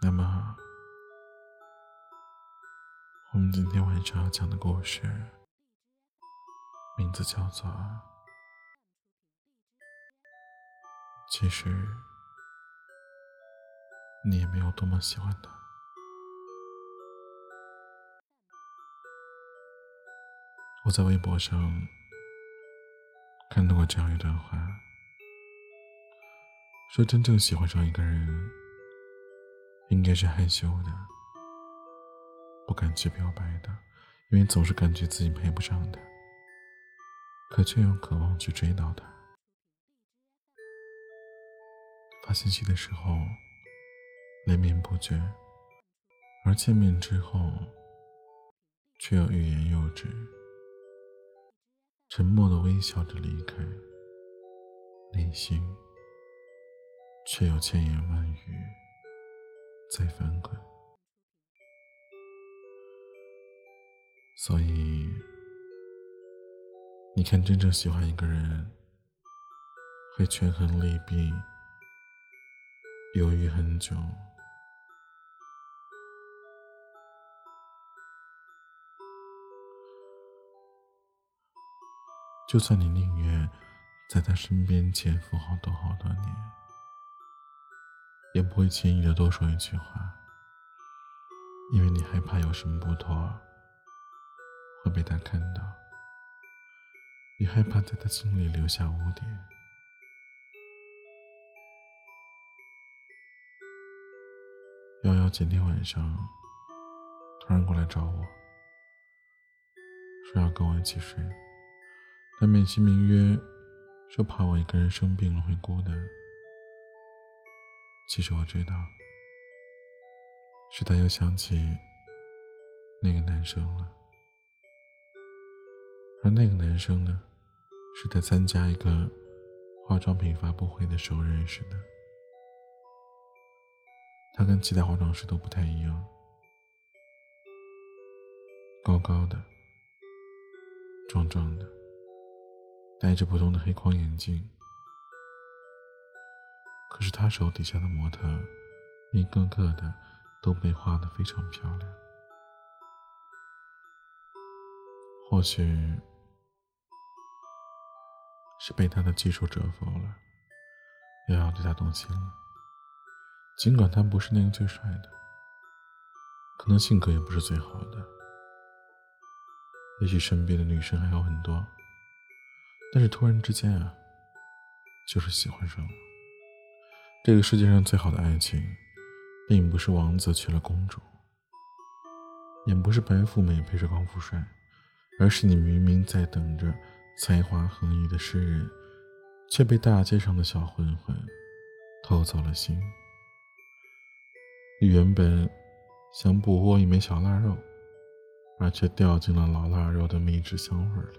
那么，我们今天晚上要讲的故事，名字叫做《其实你也没有多么喜欢他》。我在微博上看到过这样一段话，说真正喜欢上一个人。应该是害羞的，不敢去表白的，因为总是感觉自己配不上他，可却又渴望去追到他。发信息的时候连绵不绝，而见面之后却又欲言又止，沉默的微笑着离开，内心却有千言万语。在翻滚，所以你看，真正喜欢一个人，会权衡利弊，犹豫很久。就算你宁愿在他身边潜伏好多好多年。也不会轻易的多说一句话，因为你害怕有什么不妥会被他看到，你害怕在他心里留下污点。瑶瑶前天晚上突然过来找我，说要跟我一起睡，但美其名曰说怕我一个人生病了会孤单。其实我知道，是他又想起那个男生了，而那个男生呢，是在参加一个化妆品发布会的时候认识的。他跟其他化妆师都不太一样，高高的，壮壮的，戴着普通的黑框眼镜。可是他手底下的模特，一个个的都被画的非常漂亮。或许是被他的技术折服了，瑶瑶对他动心了。尽管他不是那个最帅的，可能性格也不是最好的，也许身边的女生还有很多，但是突然之间啊，就是喜欢上了。这个世界上最好的爱情，并不是王子娶了公主，也不是白富美陪着高富帅，而是你明明在等着才华横溢的诗人，却被大街上的小混混偷走了心。你原本想捕获一枚小腊肉，而却掉进了老腊肉的秘制香味里。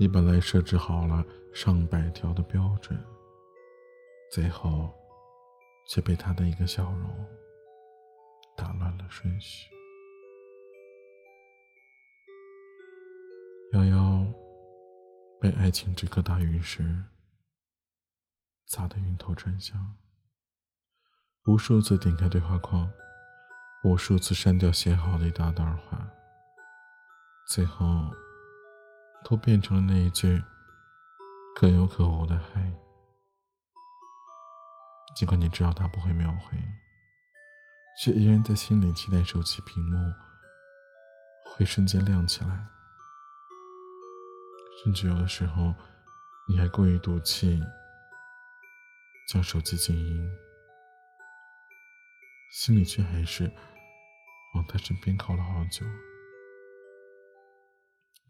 你本来设置好了上百条的标准。最后，却被他的一个笑容打乱了顺序。瑶瑶被爱情这颗大陨石砸得晕头转向，无数次点开对话框，无数次删掉写好的一大段话，最后都变成了那一句可有可无的“嗨”。尽管你知道他不会秒回，却依然在心里期待手机屏幕会瞬间亮起来，甚至有的时候你还故意赌气将手机静音，心里却还是往他身边靠了好久，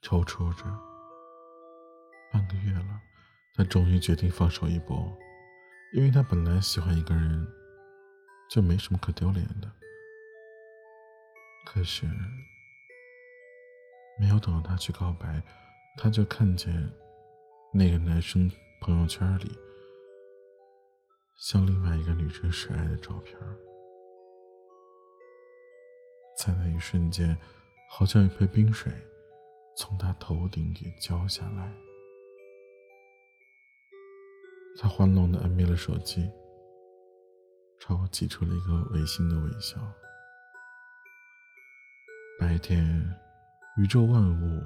踌躇着。半个月了，他终于决定放手一搏。因为他本来喜欢一个人，就没什么可丢脸的。可是，没有等到他去告白，他就看见那个男生朋友圈里向另外一个女生示爱的照片。在那一瞬间，好像一杯冰水从他头顶给浇下来。他慌乱的按灭了手机，朝我挤出了一个违心的微笑。白天，宇宙万物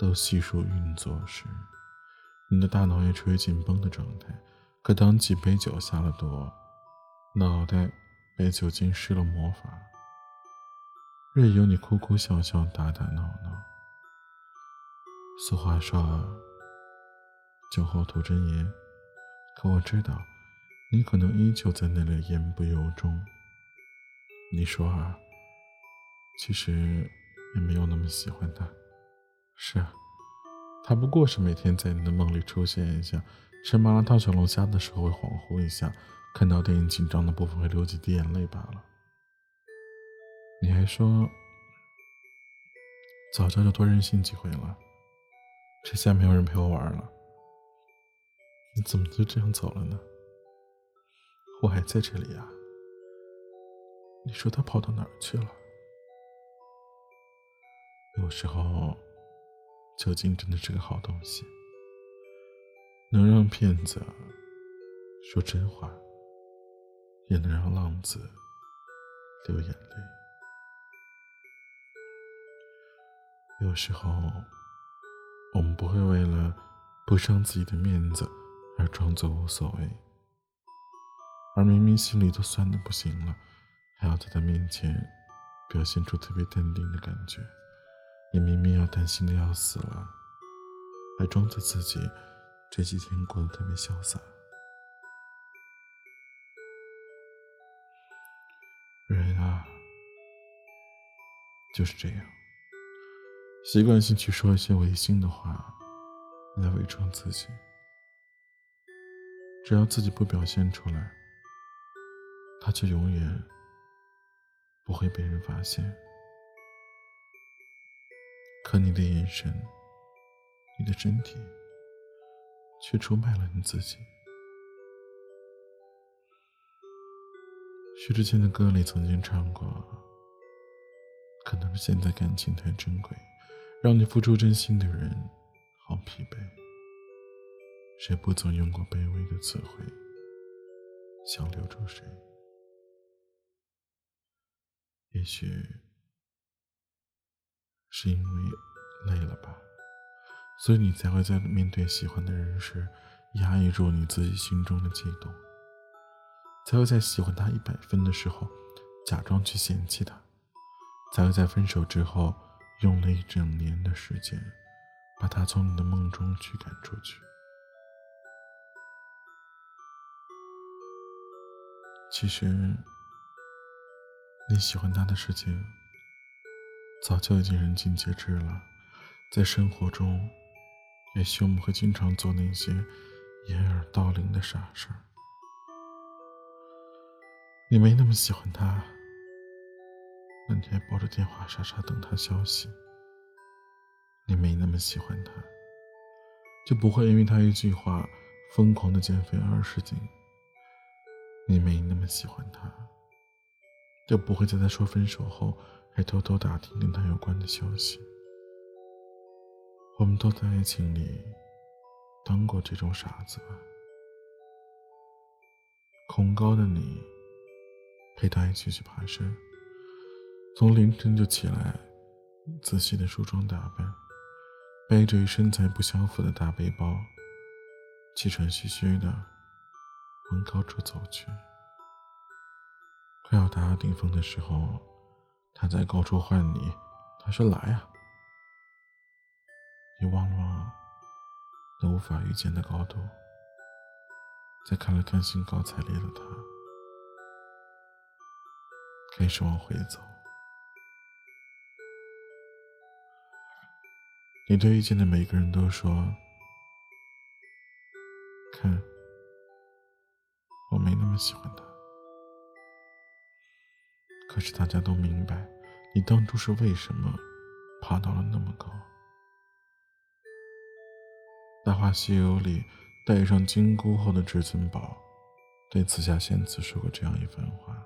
都细数运作时，你的大脑也处于紧绷的状态。可当几杯酒下了肚，脑袋被酒精施了魔法，任由你哭哭笑笑、打打闹闹。俗话说：“酒后吐真言。”可我知道，你可能依旧在那里言不由衷。你说啊，其实也没有那么喜欢他。是啊，他不过是每天在你的梦里出现一下，吃麻辣烫小龙虾的时候会恍惚一下，看到电影紧张的部分会流几滴眼泪罢了。你还说，早教就多任性几回了，这下没有人陪我玩了。你怎么就这样走了呢？我还在这里呀。你说他跑到哪儿去了？有时候，酒精真的是个好东西，能让骗子说真话，也能让浪子流眼泪。有时候，我们不会为了不伤自己的面子。而装作无所谓，而明明心里都酸的不行了，还要在他面前表现出特别淡定的感觉；也明明要担心的要死了，还装作自己这几天过得特别潇洒。人啊，就是这样，习惯性去说一些违心的话，来伪装自己。只要自己不表现出来，他就永远不会被人发现。可你的眼神，你的身体，却出卖了你自己。薛之谦的歌里曾经唱过：“可能是现在感情太珍贵，让你付出真心的人好疲惫。”谁不曾用过卑微的词汇，想留住谁？也许是因为累了吧，所以你才会在面对喜欢的人时，压抑住你自己心中的悸动；才会在喜欢他一百分的时候，假装去嫌弃他；才会在分手之后，用了一整年的时间，把他从你的梦中驱赶出去。其实，你喜欢他的事情早就已经人尽皆知了。在生活中，也许我们会经常做那些掩耳盗铃的傻事儿。你没那么喜欢他，那你还抱着电话傻傻等他消息。你没那么喜欢他，就不会因为他一句话疯狂的减肥二十斤。你没那么喜欢他，就不会在他说分手后还偷偷打听跟他有关的消息。我们都在爱情里当过这种傻子吧？恐高的你，陪他一起去爬山，从凌晨就起来，仔细的梳妆打扮，背着与身材不相符的大背包，气喘吁吁的。往高处走去，快要达到顶峰的时候，他在高处唤你。他说：“来啊！”你望了望那无法预见的高度，再看了看兴高采烈的他，开始往回走。你对遇见的每个人都说：“看。”喜欢他，可是大家都明白，你当初是为什么爬到了那么高。《大话西游》里，戴上金箍后的至尊宝对紫霞仙子说过这样一番话。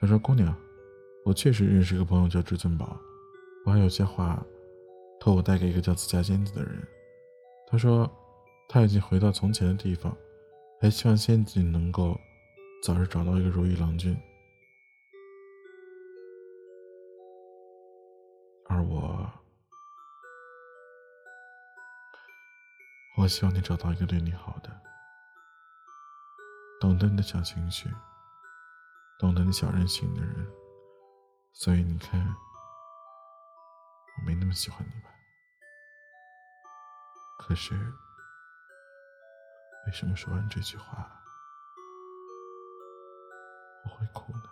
他说：“姑娘，我确实认识个朋友叫至尊宝，我还有些话托我带给一个叫紫霞仙子的人。他说他已经回到从前的地方。”还希望仙子能够早日找到一个如意郎君，而我，我希望你找到一个对你好的，懂得你的小情绪，懂得你小任性的人。所以你看，我没那么喜欢你吧？可是，为什么说完这句话我会哭呢？